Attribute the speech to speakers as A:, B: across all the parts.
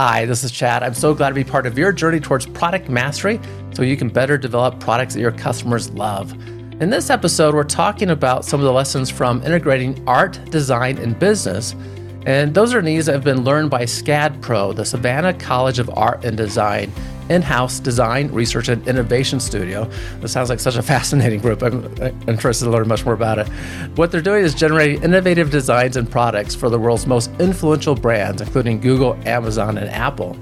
A: Hi, this is Chad. I'm so glad to be part of your journey towards product mastery so you can better develop products that your customers love. In this episode, we're talking about some of the lessons from integrating art, design, and business. And those are needs that have been learned by SCAD Pro, the Savannah College of Art and Design in house design, research, and innovation studio. This sounds like such a fascinating group. I'm interested to learn much more about it. What they're doing is generating innovative designs and products for the world's most influential brands, including Google, Amazon, and Apple.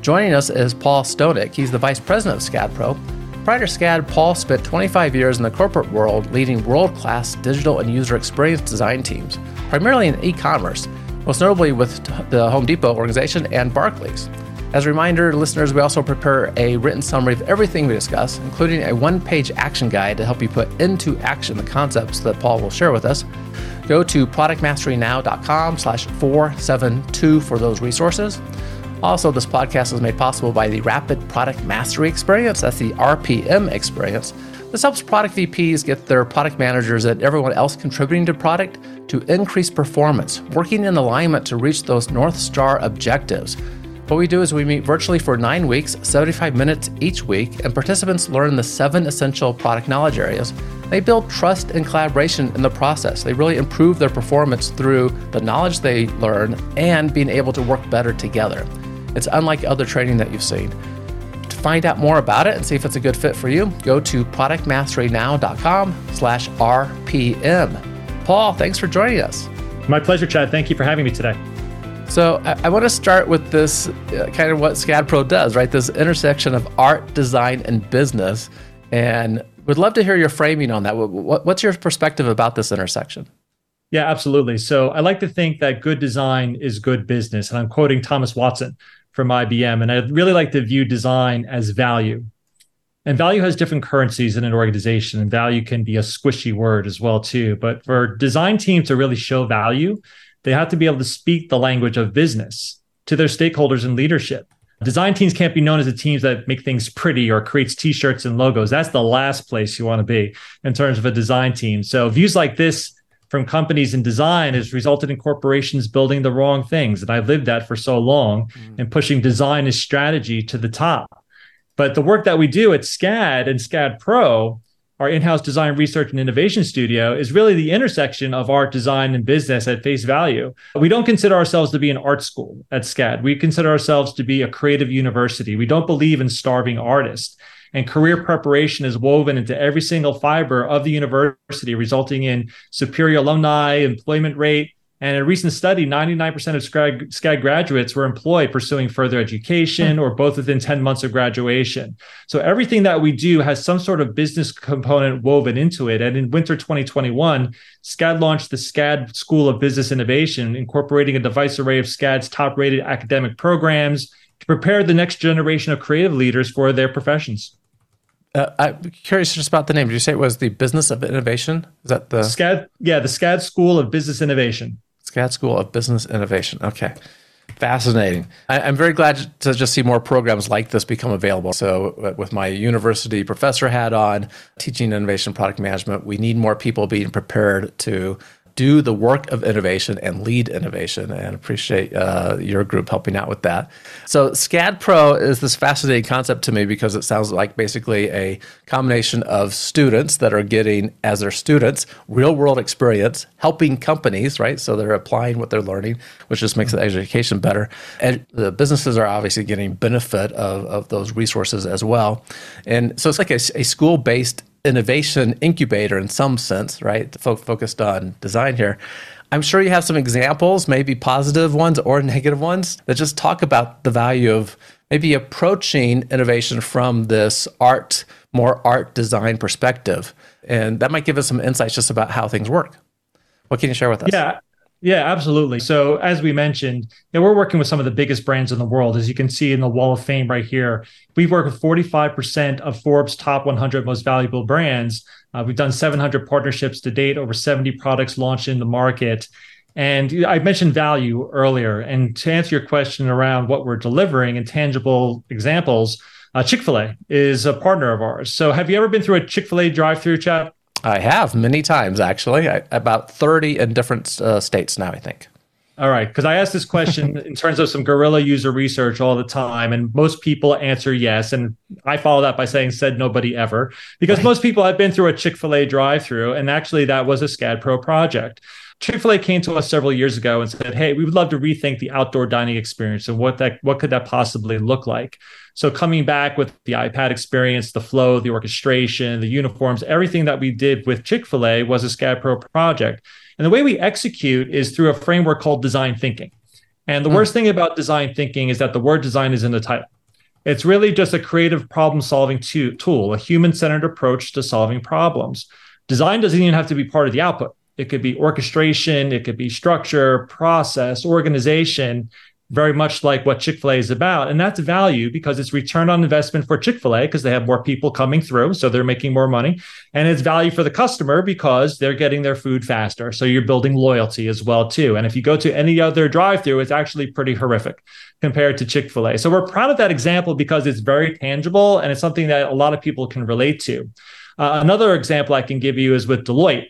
A: Joining us is Paul Stonick. He's the vice president of SCAD Pro. Prior to SCAD, Paul spent 25 years in the corporate world leading world class digital and user experience design teams, primarily in e commerce, most notably with the Home Depot organization and Barclays. As a reminder, listeners, we also prepare a written summary of everything we discuss, including a one page action guide to help you put into action the concepts that Paul will share with us. Go to productmasterynow.com slash 472 for those resources. Also, this podcast is made possible by the Rapid Product Mastery Experience. That's the RPM experience. This helps product VPs get their product managers and everyone else contributing to product to increase performance, working in alignment to reach those North Star objectives. What we do is we meet virtually for nine weeks, 75 minutes each week, and participants learn the seven essential product knowledge areas. They build trust and collaboration in the process. They really improve their performance through the knowledge they learn and being able to work better together. It's unlike other training that you've seen. To find out more about it and see if it's a good fit for you, go to productmasterynow.com slash RPM. Paul, thanks for joining us.
B: My pleasure, Chad. Thank you for having me today.
A: So I, I want to start with this uh, kind of what SCAD Pro does, right? This intersection of art, design, and business. And would love to hear your framing on that. What, what's your perspective about this intersection?
B: Yeah, absolutely. So I like to think that good design is good business. And I'm quoting Thomas Watson from IBM. And I really like to view design as value. And value has different currencies in an organization, and value can be a squishy word as well too. But for design teams to really show value, they have to be able to speak the language of business to their stakeholders and leadership. Design teams can't be known as the teams that make things pretty or creates t-shirts and logos. That's the last place you want to be in terms of a design team. So views like this from companies in design has resulted in corporations building the wrong things. And I've lived that for so long mm. and pushing design as strategy to the top. But the work that we do at SCAD and SCAD Pro, our in-house design research and innovation studio, is really the intersection of art, design, and business at face value. We don't consider ourselves to be an art school at SCAD. We consider ourselves to be a creative university. We don't believe in starving artists and career preparation is woven into every single fiber of the university, resulting in superior alumni employment rate. And in a recent study, 99% of SCAD graduates were employed pursuing further education or both within 10 months of graduation. So everything that we do has some sort of business component woven into it. And in winter 2021, SCAD launched the SCAD School of Business Innovation, incorporating a diverse array of SCAD's top rated academic programs to prepare the next generation of creative leaders for their professions.
A: Uh, I'm curious just about the name. Did you say it was the Business of Innovation? Is that the
B: SCAD? Yeah, the SCAD School of Business Innovation.
A: SCAD School of Business Innovation. Okay. Fascinating. I, am very glad to just see more programs like this become available. So, uh, with my university professor hat on, teaching innovation product management, we need more people being prepared to do the work of innovation and lead innovation and appreciate uh, your group helping out with that. So, SCAD Pro is this fascinating concept to me because it sounds like basically a combination of students that are getting, as their students, real world experience, helping companies, right? So, they're applying what they're learning, which just makes the education better. And the businesses are obviously getting benefit of, of those resources as well. And so, it's like a, a school based innovation incubator in some sense, right? Fo- focused on design here. I'm sure you have some examples, maybe positive ones or negative ones, that just talk about the value of maybe approaching innovation from this art, more art design perspective. And that might give us some insights just about how things work. What can you share with us?
B: Yeah, yeah, absolutely. So as we mentioned, you know, we're working with some of the biggest brands in the world, as you can see in the wall of fame right here. We work with 45% of Forbes' top 100 most valuable brands. Uh, we've done 700 partnerships to date, over 70 products launched in the market. And I mentioned value earlier. And to answer your question around what we're delivering and tangible examples, uh, Chick fil A is a partner of ours. So have you ever been through a Chick fil A drive through Chad?
A: I have many times, actually, I, about 30 in different uh, states now, I think.
B: All right, because I ask this question in terms of some guerrilla user research all the time, and most people answer yes. And I follow that by saying said nobody ever, because right. most people have been through a Chick fil A drive through, and actually that was a SCAD Pro project. Chick fil A came to us several years ago and said, Hey, we would love to rethink the outdoor dining experience and what that what could that possibly look like. So coming back with the iPad experience, the flow, the orchestration, the uniforms, everything that we did with Chick-fil-A was a SCAD Pro project. And the way we execute is through a framework called design thinking. And the mm. worst thing about design thinking is that the word design is in the title. It's really just a creative problem solving tool, a human centered approach to solving problems. Design doesn't even have to be part of the output. It could be orchestration, it could be structure, process, organization very much like what Chick fil A is about. And that's value because it's return on investment for Chick fil A because they have more people coming through. So they're making more money. And it's value for the customer because they're getting their food faster. So you're building loyalty as well, too. And if you go to any other drive through, it's actually pretty horrific compared to Chick fil A. So we're proud of that example because it's very tangible and it's something that a lot of people can relate to. Uh, another example I can give you is with Deloitte,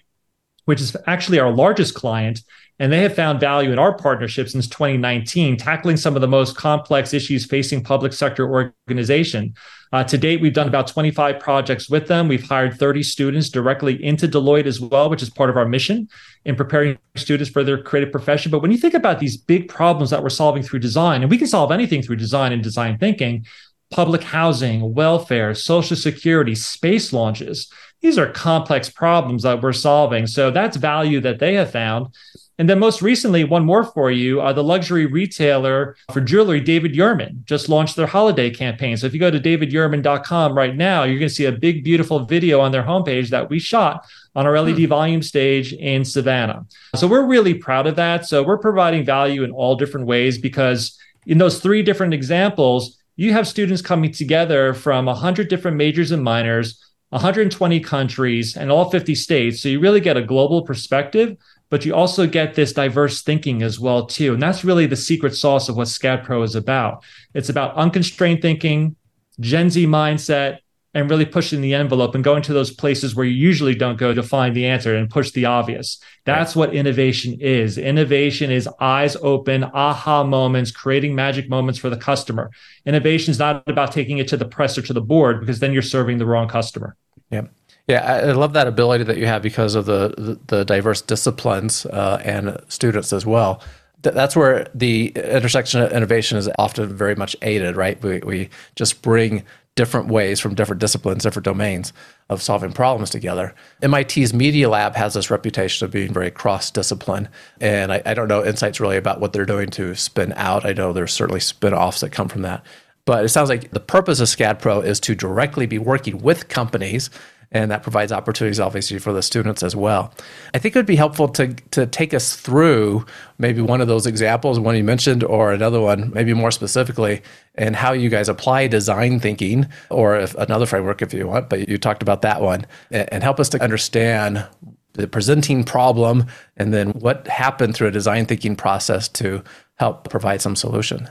B: which is actually our largest client. And they have found value in our partnership since 2019, tackling some of the most complex issues facing public sector organization. Uh, to date, we've done about 25 projects with them. We've hired 30 students directly into Deloitte as well, which is part of our mission in preparing students for their creative profession. But when you think about these big problems that we're solving through design, and we can solve anything through design and design thinking, public housing, welfare, social security, space launches, these are complex problems that we're solving. So that's value that they have found. And then most recently, one more for you, uh, the luxury retailer for jewelry, David Yurman, just launched their holiday campaign. So if you go to davidyurman.com right now, you're going to see a big, beautiful video on their homepage that we shot on our LED hmm. volume stage in Savannah. So we're really proud of that. So we're providing value in all different ways because in those three different examples, you have students coming together from 100 different majors and minors 120 countries and all 50 states. So you really get a global perspective, but you also get this diverse thinking as well too. And that's really the secret sauce of what SCAD Pro is about. It's about unconstrained thinking, Gen Z mindset, and really pushing the envelope and going to those places where you usually don't go to find the answer and push the obvious. That's right. what innovation is. Innovation is eyes open, aha moments, creating magic moments for the customer. Innovation is not about taking it to the press or to the board because then you're serving the wrong customer.
A: Yeah. Yeah, I love that ability that you have because of the the, the diverse disciplines uh, and students as well. that's where the intersection of innovation is often very much aided, right? We, we just bring different ways from different disciplines, different domains of solving problems together. MIT's Media Lab has this reputation of being very cross discipline. And I, I, don't know insights really about what they're doing to spin out. I know there's certainly spin offs that come from that. But it sounds like the purpose of SCAD Pro is to directly be working with companies and that provides opportunities obviously for the students as well. I think it would be helpful to to take us through maybe one of those examples, one you mentioned, or another one, maybe more specifically, and how you guys apply design thinking, or another framework if you want. But you talked about that one, and help us to understand the presenting problem, and then what happened through a design thinking process to help provide some solution.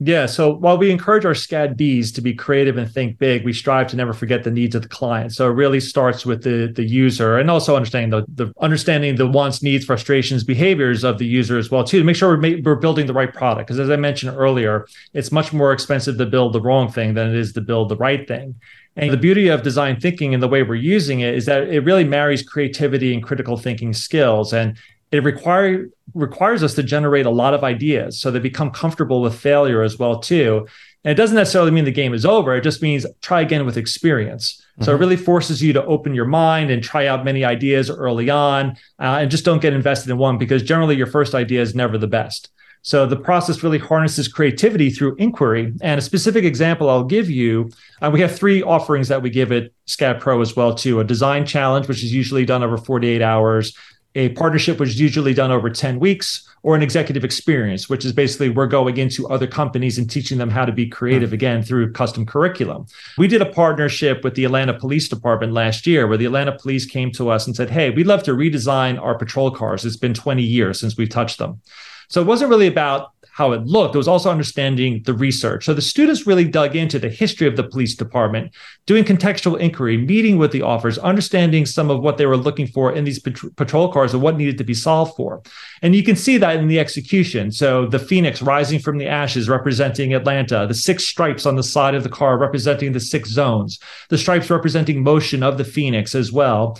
B: Yeah. So while we encourage our SCAD Bees to be creative and think big, we strive to never forget the needs of the client. So it really starts with the the user and also understanding the, the understanding the wants, needs, frustrations, behaviors of the user as well too to make sure we're, we're building the right product. Because as I mentioned earlier, it's much more expensive to build the wrong thing than it is to build the right thing. And the beauty of design thinking and the way we're using it is that it really marries creativity and critical thinking skills. And it require, requires us to generate a lot of ideas so they become comfortable with failure as well too and it doesn't necessarily mean the game is over it just means try again with experience mm-hmm. so it mm-hmm. really forces you to open your mind and try out many ideas early on uh, and just don't get invested in one because generally your first idea is never the best so the process really harnesses creativity through inquiry. And a specific example I'll give you, uh, we have three offerings that we give at SCAD Pro as well too. A design challenge, which is usually done over 48 hours a partnership which is usually done over 10 weeks or an executive experience which is basically we're going into other companies and teaching them how to be creative hmm. again through custom curriculum. We did a partnership with the atlanta police department last year where the atlanta police came to us and said hey we'd love to redesign our patrol cars. It's been 20 years since we've touched them. So it wasn't really about how it looked, it was also understanding the research. So the students really dug into the history of the police department, doing contextual inquiry, meeting with the officers, understanding some of what they were looking for in these pat- patrol cars and what needed to be solved for. And you can see that in the execution. So the Phoenix rising from the ashes representing Atlanta, the six stripes on the side of the car representing the six zones, the stripes representing motion of the Phoenix as well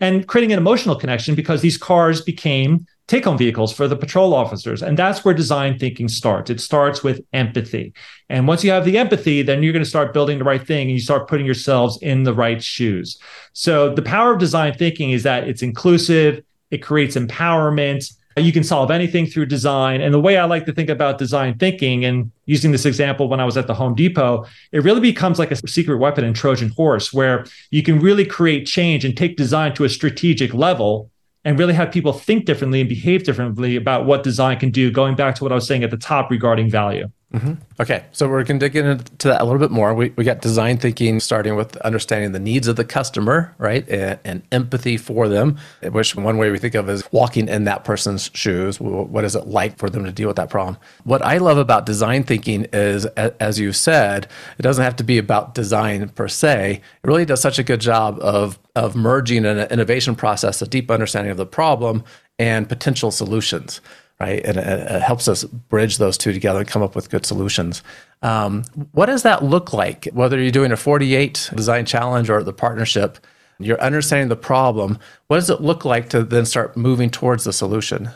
B: and creating an emotional connection because these cars became take home vehicles for the patrol officers. And that's where design thinking starts. It starts with empathy. And once you have the empathy, then you're going to start building the right thing and you start putting yourselves in the right shoes. So the power of design thinking is that it's inclusive, it creates empowerment. You can solve anything through design. And the way I like to think about design thinking, and using this example when I was at the Home Depot, it really becomes like a secret weapon in Trojan horse, where you can really create change and take design to a strategic level and really have people think differently and behave differently about what design can do, going back to what I was saying at the top regarding value.
A: Mm-hmm. Okay, so we're going to dig into that a little bit more. We, we got design thinking starting with understanding the needs of the customer, right? And, and, empathy for them, which one way we think of is walking in that person's shoes. What is it like for them to deal with that problem? What I love about design thinking is, as you said, it doesn't have to be about design per se. It really does such a good job of, of merging an innovation process, a deep understanding of the problem, and potential solutions right? And it, helps us bridge those two together and come up with good solutions. Um, what does that look like? Whether you're doing a 48 design challenge or the partnership, you're understanding the problem. What does it look like to then start moving towards the solution?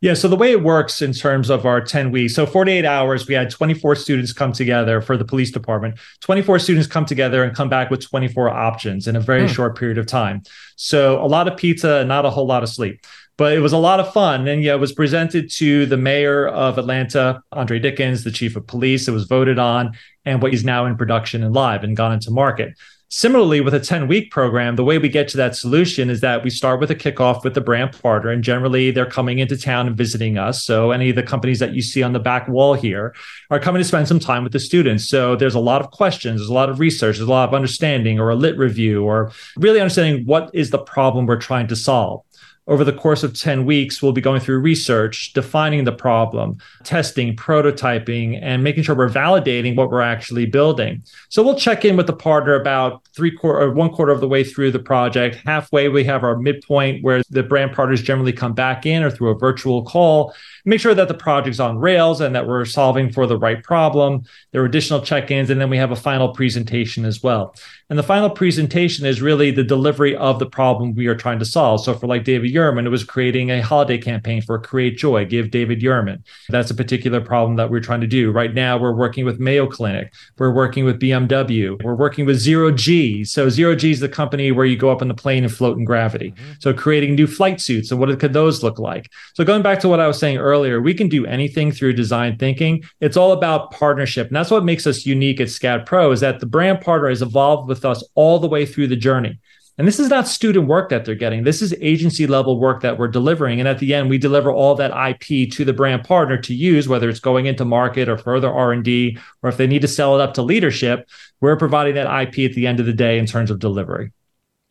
B: Yeah, so the way it works in terms of our 10 weeks, so 48 hours, we had 24 students come together for the police department. 24 students come together and come back with 24 options in a very hmm. short period of time. So a lot of pizza, not a whole lot of sleep but it was a lot of fun. And yeah, it was presented to the mayor of Atlanta, Andre Dickens, the chief of police. It was voted on, and what is now in production and live and gone into market. Similarly, with a 10 week program, the way we get to that solution is that we start with a kickoff with the brand partner, and generally they're coming into town and visiting us. So, any of the companies that you see on the back wall here are coming to spend some time with the students. So, there's a lot of questions, there's a lot of research, there's a lot of understanding, or a lit review, or really understanding what is the problem we're trying to solve over the course of 10 weeks, we'll be going through research, defining the problem, testing, prototyping, and making sure we're validating what we're actually building. So we'll check in with the partner about three quarter or one quarter of the way through the project. Halfway, we have our midpoint where the brand partners generally come back in or through a virtual call make sure that the project's on rails and that we're solving for the right problem. There are additional check-ins, and then we have a final presentation as well. And the final presentation is really the delivery of the problem we are trying to solve. So for like David Yurman, it was creating a holiday campaign for Create Joy, Give David Yurman. That's a particular problem that we're trying to do. Right now, we're working with Mayo Clinic. We're working with BMW. We're working with Zero G. So Zero G is the company where you go up in the plane and float in gravity. Mm-hmm. So creating new flight suits and what could those look like? So going back to what I was saying earlier, earlier, we can do anything through design thinking. It's all about partnership. And that's what makes us unique at SCAD Pro is that the brand partner has evolved with us all the way through the journey. And this is not student work that they're getting. This is agency level work that we're delivering. And at the end, we deliver all that IP to the brand partner to use, whether it's going into market or further R&D, or if they need to sell it up to leadership, we're providing that IP at the end of the day in terms of delivery.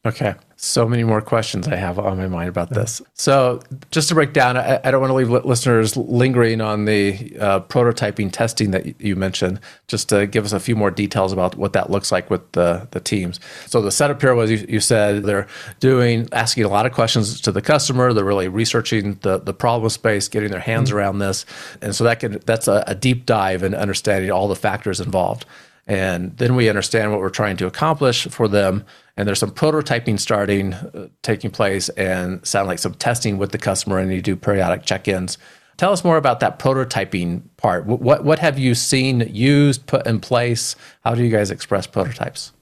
A: Okay. So many more questions I have on my mind about this. So, just to break down, I, I don't want to leave listeners lingering on the uh, prototyping testing that you mentioned, just to give us a few more details about what that looks like with the, the teams. So, the setup here was you, you said they're doing, asking a lot of questions to the customer. They're really researching the, the problem space, getting their hands mm-hmm. around this. And so, that can, that's a, a deep dive in understanding all the factors involved. And then we understand what we're trying to accomplish for them. And there's some prototyping starting uh, taking place and sound like some testing with the customer and you do periodic check-ins. Tell us more about that prototyping part. What what have you seen used put in place? How do you guys express prototypes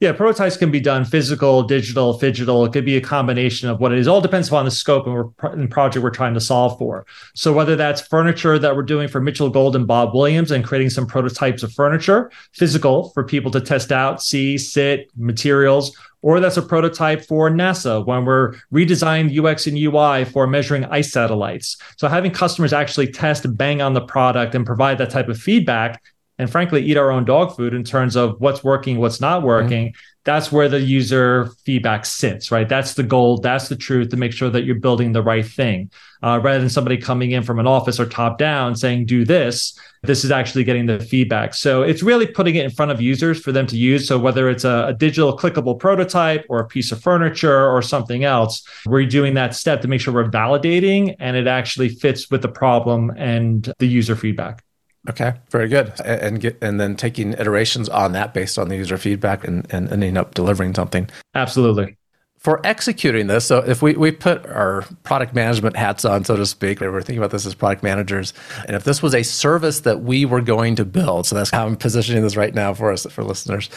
B: yeah, prototypes can be done physical, digital, digital. It could be a combination of what it is. All depends upon the scope and, and project we're trying to solve for. So whether that's furniture that we're doing for Mitchell Gold and Bob Williams and creating some prototypes of furniture, physical for people to test out, see, sit, materials, or that's a prototype for NASA when we're redesigning UX and UI for measuring ice satellites. So having customers actually test, bang on the product, and provide that type of feedback and frankly eat our own dog food in terms of what's working, what's not working. Mm-hmm. That's where the user feedback sits, right? That's the goal. That's the truth to make sure that you're building the right thing. Uh, rather than somebody coming in from an office or top down saying, do this, this is actually getting the feedback. So it's really putting it in front of users for them to use. So whether it's a, a digital clickable prototype or a piece of furniture or something else, we're doing that step to make sure we're validating and it actually fits with the problem and the user feedback.
A: Okay, very good. And get, and then taking iterations on that based on the user feedback and, and ending up delivering something.
B: Absolutely.
A: For executing this, so if we, we put our product management hats on, so to speak, we're thinking about this as product managers, and if this was a service that we were going to build, so that's how I'm positioning this right now for us, for listeners,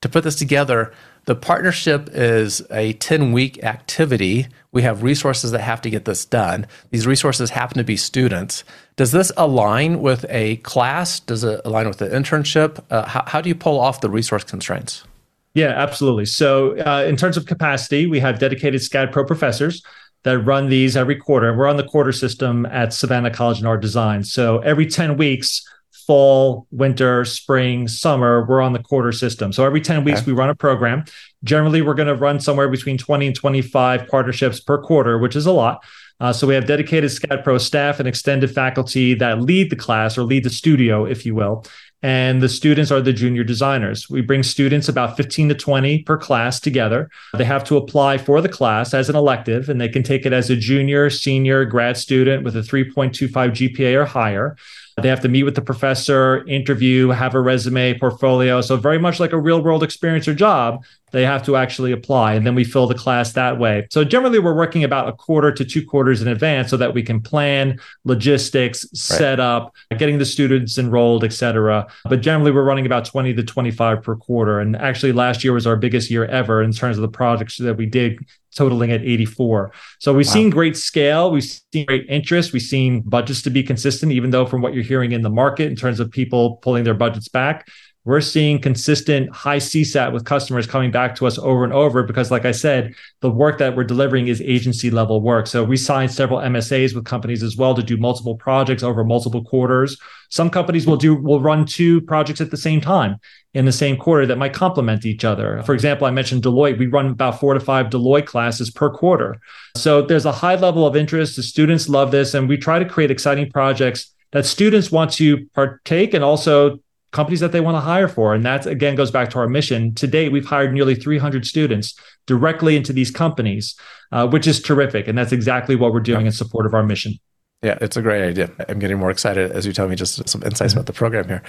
A: to put this together, the partnership is a 10 week activity. We have resources that have to get this done. These resources happen to be students. Does this align with a class? Does it align with the internship? Uh, how, how do you pull off the resource constraints?
B: Yeah, absolutely. So, uh, in terms of capacity, we have dedicated SCAD Pro professors that run these every quarter. We're on the quarter system at Savannah College in Art Design. So, every 10 weeks, fall, winter, spring, summer, we're on the quarter system. So every 10 weeks, okay. we run a program. Generally, we're going to run somewhere between 20 and 25 partnerships per quarter, which is a lot. Uh, so we have dedicated SCAD Pro staff and extended faculty that lead the class or lead the studio, if you will. And the students are the junior designers. We bring students about 15 to 20 per class together. They have to apply for the class as an elective, and they can take it as a junior, senior, grad student with a 3.25 GPA or higher. They have to meet with the professor, interview, have a resume, portfolio. So, very much like a real world experience or job, they have to actually apply. And then we fill the class that way. So, generally, we're working about a quarter to two quarters in advance so that we can plan logistics, right. set up, getting the students enrolled, et cetera. But generally, we're running about 20 to 25 per quarter. And actually, last year was our biggest year ever in terms of the projects that we did totaling at 84. So we've wow. seen great scale, we've seen great interest, we've seen budgets to be consistent, even though from what you're hearing in the market in terms of people pulling their budgets back, we're seeing consistent high CSAT with customers coming back to us over and over because, like I said, the work that we're delivering is agency level work. So we signed several MSAs with companies as well to do multiple projects over multiple quarters. Some companies will do will run two projects at the same time in the same quarter that might complement each other. For example, I mentioned Deloitte. We run about four to five Deloitte classes per quarter. So there's a high level of interest. The students love this, and we try to create exciting projects that students want to partake and also companies that they want to hire for. And that again goes back to our mission. To date, we've hired nearly 300 students directly into these companies, uh, which is terrific. And that's exactly what we're doing in support of our mission.
A: Yeah, it's a great idea. I'm getting more excited as you tell me just some insights mm-hmm. about the program here.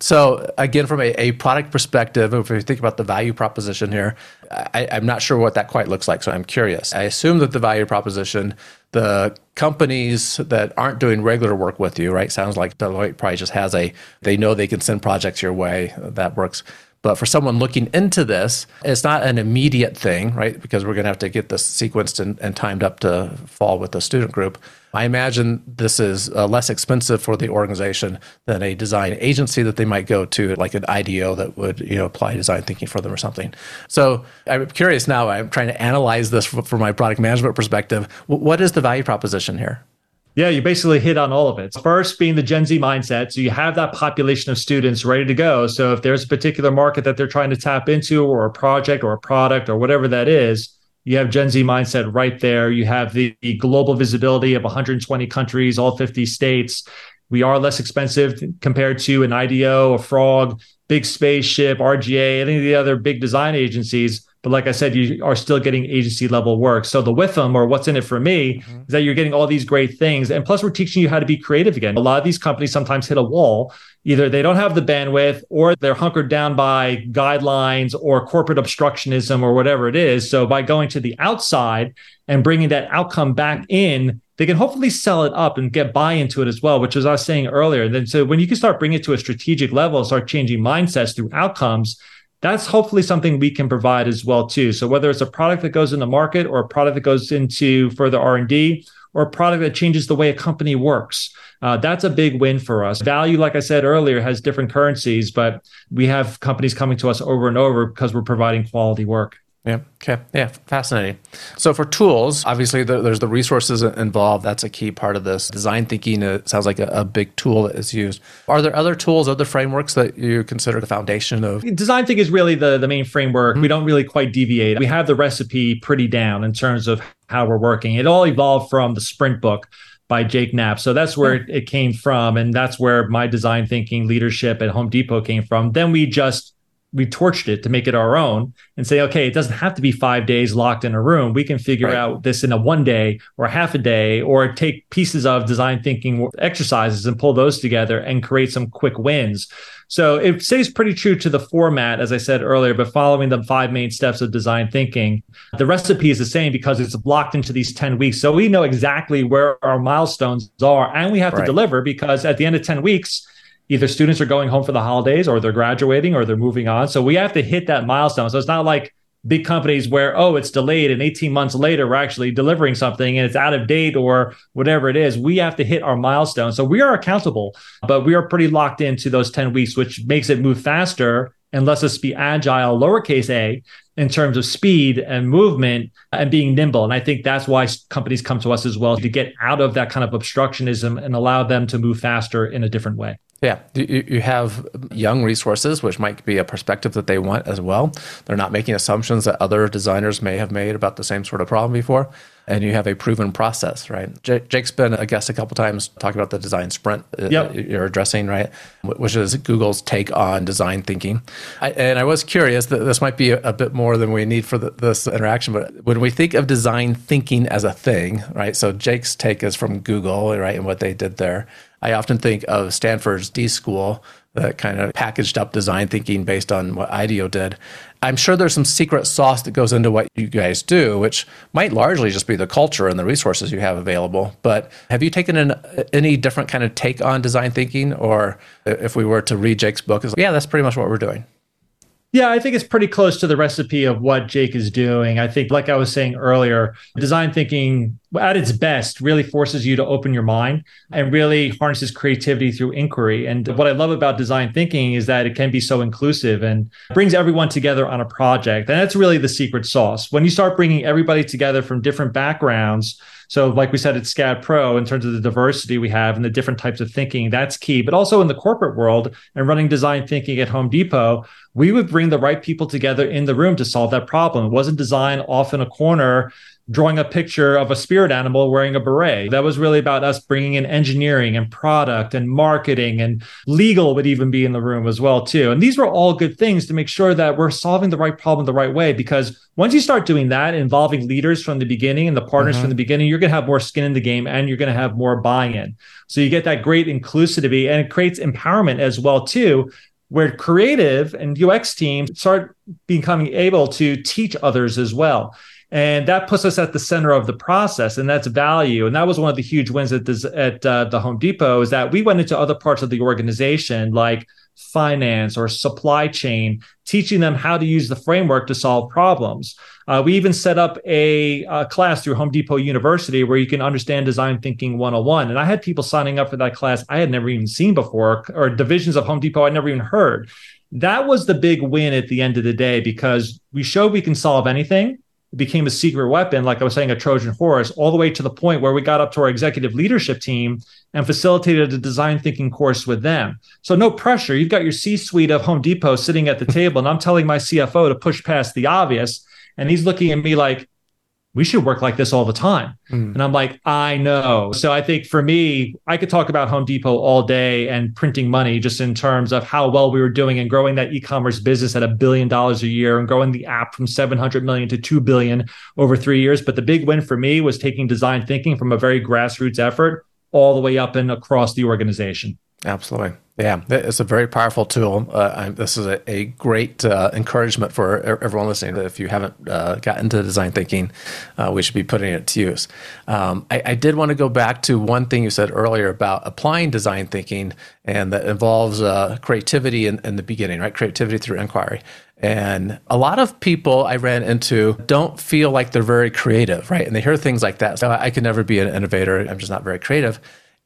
A: So, again, from a, a, product perspective, if we think about the value proposition here, I, I'm not sure what that quite looks like. So, I'm curious. I assume that the value proposition, the companies that aren't doing regular work with you, right? Sounds like Deloitte probably just has a, they know they can send projects your way. That works. But for someone looking into this, it's not an immediate thing, right? Because we're going to have to get this sequenced and, and timed up to fall with the student group. I imagine this is uh, less expensive for the organization than a design agency that they might go to, like an IDEO that would you know apply design thinking for them or something. So I'm curious now. I'm trying to analyze this from my product management perspective. What is the value proposition here?
B: Yeah, you basically hit on all of it. First, being the Gen Z mindset. So you have that population of students ready to go. So if there's a particular market that they're trying to tap into, or a project, or a product, or whatever that is, you have Gen Z mindset right there. You have the, the global visibility of 120 countries, all 50 states. We are less expensive compared to an IDEO, a Frog, Big Spaceship, RGA, any of the other big design agencies. But like I said, you are still getting agency level work. So the WIIFM or what's in it for me mm-hmm. is that you're getting all these great things. And plus, we're teaching you how to be creative again. A lot of these companies sometimes hit a wall. Either they don't have the bandwidth or they're hunkered down by guidelines or corporate obstructionism or whatever it is. So by going to the outside and bringing that outcome back in, they can hopefully sell it up and get buy into it as well, which as I was saying earlier. And then so when you can start bringing it to a strategic level, start changing mindsets through outcomes, that's hopefully something we can provide as well too. So whether it's a product that goes in the market or a product that goes into further r&d or a product that changes the way a company works uh, that's a big win for us. Value like i said earlier has different currencies but we have companies coming to us over and over because we're providing quality work
A: Yeah. Okay. Yeah. Fascinating. So for tools, obviously the, there's the resources involved. That's a key part of this. Design thinking it sounds like a, a, big tool that is used. Are there other tools, other frameworks that you consider the foundation of?
B: Design thinking is really the, the main framework. Mm-hmm. We don't really quite deviate. We have the recipe pretty down in terms of how we're working. It all evolved from the sprint book by Jake Knapp. So that's where it came from. And that's where my design thinking leadership at Home Depot came from. Then we just we torched it to make it our own and say, okay, it doesn't have to be five days locked in a room. We can figure right. out this in a one day or a half a day, or take pieces of design thinking exercises and pull those together and create some quick wins. So it stays pretty true to the format, as I said earlier, but following the five main steps of design thinking. The recipe is the same because it's blocked into these 10 weeks. So we know exactly where our milestones are and we have right. to deliver because at the end of 10 weeks, either students are going home for the holidays or they're graduating or they're moving on. So we have to hit that milestone. So it's not like big companies where, oh, it's delayed and 18 months later, we're actually delivering something and it's out of date or whatever it is. We have to hit our milestone. So we are accountable, but we are pretty locked into those 10 weeks, which makes it move faster and lets us be agile, lowercase a, in terms of speed and movement and being nimble. And I think that's why companies come to us as well to get out of that kind of obstructionism and allow them to move faster in a different way.
A: Yeah, you, you have young resources, which might be a perspective that they want as well. They're not making assumptions that other designers may have made about the same sort of problem before. And you have a proven process, right? Jake's been a guest a couple times talking about the design sprint yep. you're addressing, right? Which is Google's take on design thinking. I, and I was curious that this might be a, a bit more than we need for the, this interaction, but when we think of design thinking as a thing, right? So Jake's take is from Google, right? And what they did there I often think of Stanford's D School, that kind of packaged up design thinking based on what IDEO did. I'm sure there's some secret sauce that goes into what you guys do, which might largely just be the culture and the resources you have available. But have you taken an, any different kind of take on design thinking? Or if we were to read Jake's book, is yeah, that's pretty much what we're doing.
B: Yeah, I think it's pretty close to the recipe of what Jake is doing. I think, like I was saying earlier, design thinking at its best really forces you to open your mind and really harnesses creativity through inquiry. And what I love about design thinking is that it can be so inclusive and brings everyone together on a project. And that's really the secret sauce. When you start bringing everybody together from different backgrounds, so, like we said at SCAD Pro, in terms of the diversity we have and the different types of thinking, that's key. But also in the corporate world and running design thinking at Home Depot, we would bring the right people together in the room to solve that problem. It wasn't design off in a corner drawing a picture of a spirit animal wearing a beret. That was really about us bringing in engineering and product and marketing and legal would even be in the room as well too. And these were all good things to make sure that we're solving the right problem the right way because once you start doing that involving leaders from the beginning and the partners mm-hmm. from the beginning, you're going to have more skin in the game and you're going to have more buy-in. So you get that great inclusivity and it creates empowerment as well too where creative and UX teams start becoming able to teach others as well. And that puts us at the center of the process, and that's value. And that was one of the huge wins at, this, at uh, the Home Depot is that we went into other parts of the organization, like finance or supply chain, teaching them how to use the framework to solve problems. Uh, we even set up a, a, class through Home Depot University where you can understand design thinking 101. And I had people signing up for that class I had never even seen before, or divisions of Home Depot I'd never even heard. That was the big win at the end of the day because we showed we can solve anything it became a secret weapon, like I was saying, a Trojan horse, all the way to the point where we got up to our executive leadership team and facilitated a design thinking course with them. So no pressure. You've got your C-suite of Home Depot sitting at the table, and I'm telling my CFO to push past the obvious, and he's looking at me like, we should work like this all the time. Mm. And I'm like, I know. So I think for me, I could talk about Home Depot all day and printing money just in terms of how well we were doing and growing that e-commerce business at a billion dollars a year and growing the app from 700 million to 2 billion over 3 years, but the big win for me was taking design thinking from a very grassroots effort all the way up and across the organization.
A: Absolutely. Yeah, it's a very powerful tool. Uh, this is a, a great uh, encouragement for everyone listening. That if you haven't uh, gotten into design thinking, uh, we should be putting it to use. Um, I, I, did want to go back to one thing you said earlier about applying design thinking, and that involves uh, creativity in, in the beginning, right? Creativity through inquiry. And a lot of people I ran into don't feel like they're very creative, right? And they hear things like that. So I could never be an innovator. I'm just not very creative.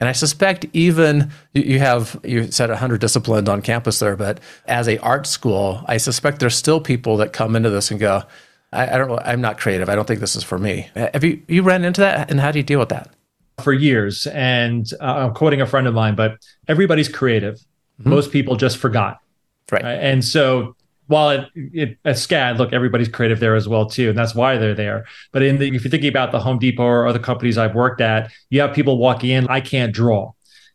A: And I suspect even you have you said 100 disciplines on campus there, but as a art school, I suspect there's still people that come into this and go, I, I don't. I'm not creative. I don't think this is for me. Have you you ran into that, and how do you deal with that?
B: For years, and uh, I'm quoting a friend of mine, but everybody's creative. Mm-hmm. Most people just forgot.
A: Right.
B: And so while it, it, at SCAD, look, everybody's creative there as well too, and that's why they're there. But in the, if you're thinking about the Home Depot or other companies I've worked at, you have people walking in, I can't draw,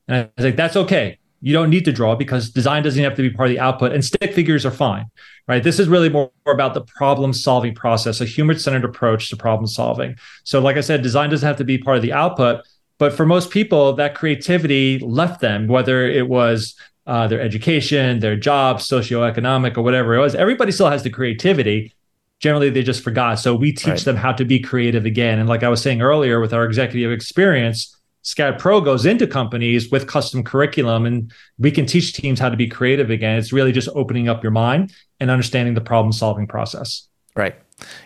B: and I was like, that's okay. You don't need to draw because design doesn't have to be part of the output, and stick figures are fine, right? This is really more, more about the problem solving process, a human centered approach to problem solving. So, like I said, design doesn't have to be part of the output, but for most people, that creativity left them, whether it was uh, their education, their job, socioeconomic, or whatever it was. Everybody still has the creativity. Generally, they just forgot. So we teach right. them how to be creative again. And like I was saying earlier, with our executive experience, SCAD Pro goes into companies with custom curriculum, and we can teach teams how to be creative again. It's really just opening up your mind and understanding the problem solving process.
A: Right.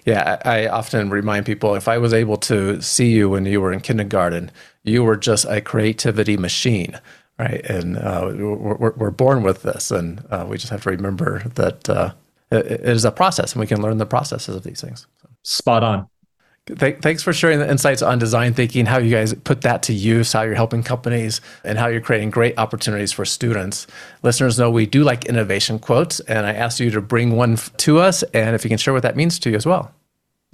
A: Yeah, I often remind people if I was able to see you when you were in kindergarten, you were just a creativity machine right? And uh, we're, we're, born with this, and uh, we just have to remember that uh, it, it is a process, and we can learn the processes of these things. So.
B: Spot on.
A: Th- thanks for sharing the insights on design thinking, how you guys put that to use, how you're helping companies, and how you're creating great opportunities for students. Listeners know we do like innovation quotes, and I asked you to bring one to us, and if you can share what that means to you as well.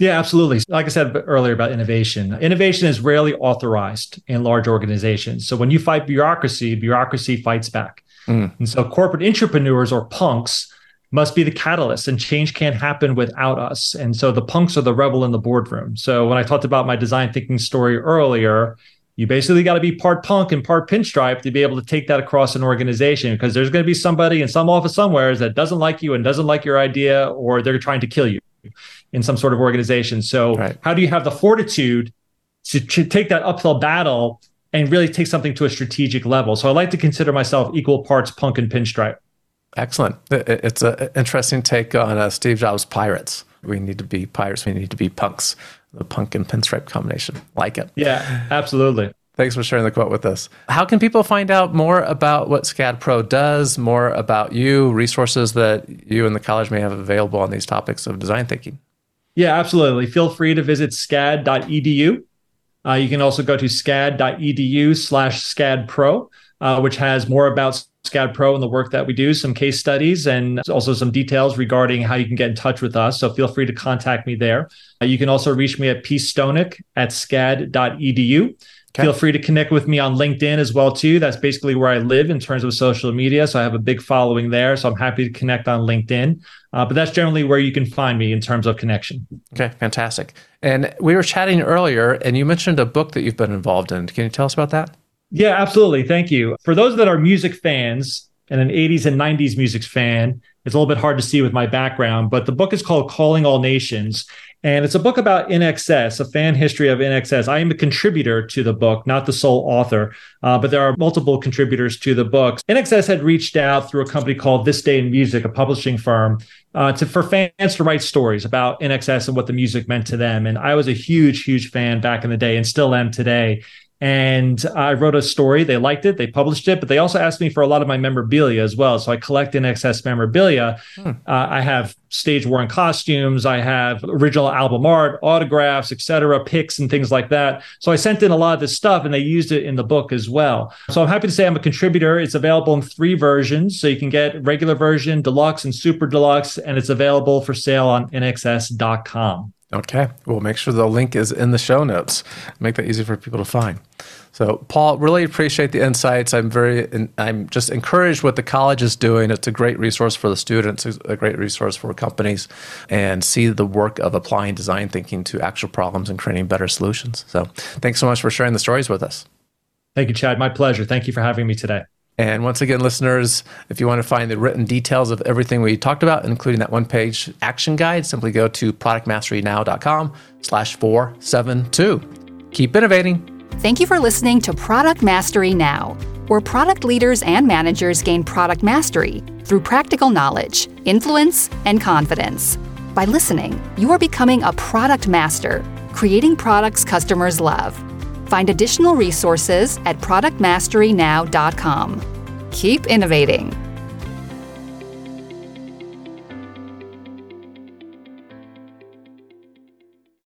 B: Yeah, absolutely. Like I said earlier about innovation, innovation is rarely authorized in large organizations. So when you fight bureaucracy, bureaucracy fights back. Mm. And so corporate entrepreneurs or punks must be the catalyst, and change can't happen without us. And so the punks are the rebel in the boardroom. So when I talked about my design thinking story earlier, you basically got to be part punk and part pinstripe to be able to take that across an organization because there's going to be somebody in some office somewhere that doesn't like you and doesn't like your idea, or they're trying to kill you in some sort of organization. So, right. how do you have the fortitude to, to take that uphill battle and really take something to a strategic level? So, I like to consider myself equal parts punk and pinstripe.
A: Excellent. It's an interesting take on uh, Steve Jobs' pirates. We need to be pirates. We need to be punks. The punk and pinstripe combination. Like it.
B: Yeah, absolutely.
A: Thanks for sharing the quote with us. How can people find out more about what SCAD Pro does, more about you, resources that you and the college may have available on these topics of design thinking?
B: Yeah, absolutely. Feel free to visit scad.edu. Uh, you can also go to scad.edu slash scad pro, uh, which has more about SCAD Pro and the work that we do, some case studies, and also some details regarding how you can get in touch with us. So feel free to contact me there. Uh, you can also reach me at pstonick at scad.edu. Okay. Feel free to connect with me on LinkedIn as well too. That's basically where I live in terms of social media. So I have a big following there. So I'm happy to connect on LinkedIn. Uh, but that's generally where you can find me in terms of connection.
A: Okay, fantastic. And we were chatting earlier, and you mentioned a book that you've been involved in. Can you tell us about that?
B: Yeah, absolutely. Thank you. For those that are music fans and an 80s and 90s music fan, it's a little bit hard to see with my background, but the book is called Calling All Nations. And it's a book about INXS, a fan history of INXS. I am a contributor to the book, not the sole author, uh, but there are multiple contributors to the book. INXS had reached out through a company called This Day in Music, a publishing firm, uh, to for fans to write stories about INXS and what the music meant to them. And I was a huge, huge fan back in the day and still am today. And I wrote a story. They liked it. They published it, but they also asked me for a lot of my memorabilia as well. So I collect INXS memorabilia. Hmm. Uh, I have stage worn costumes. I have original album art, autographs, etc., pics, and things like that. So I sent in a lot of this stuff, and they used it in the book as well. So I'm happy to say I'm a contributor. It's available in three versions, so you can get regular version, deluxe, and super deluxe, and it's available for sale on INXS.com.
A: Okay. We'll make sure the link is in the show notes. Make that easy for people to find. So, Paul, really appreciate the insights. I'm very, I'm just encouraged what the college is doing. It's a great resource for the students, a great resource for companies, and see the work of applying design thinking to actual problems and creating better solutions. So, thanks so much for sharing the stories with us.
B: Thank you, Chad. My pleasure. Thank you for having me today.
A: And once again, listeners, if you want to find the written details of everything we talked about, including that one-page action guide, simply go to productmasterynow.com slash 472. Keep innovating.
C: Thank you for listening to Product Mastery Now, where product leaders and managers gain product mastery through practical knowledge, influence, and confidence. By listening, you are becoming a product master, creating products customers love. Find additional resources at productmasterynow.com. Keep innovating.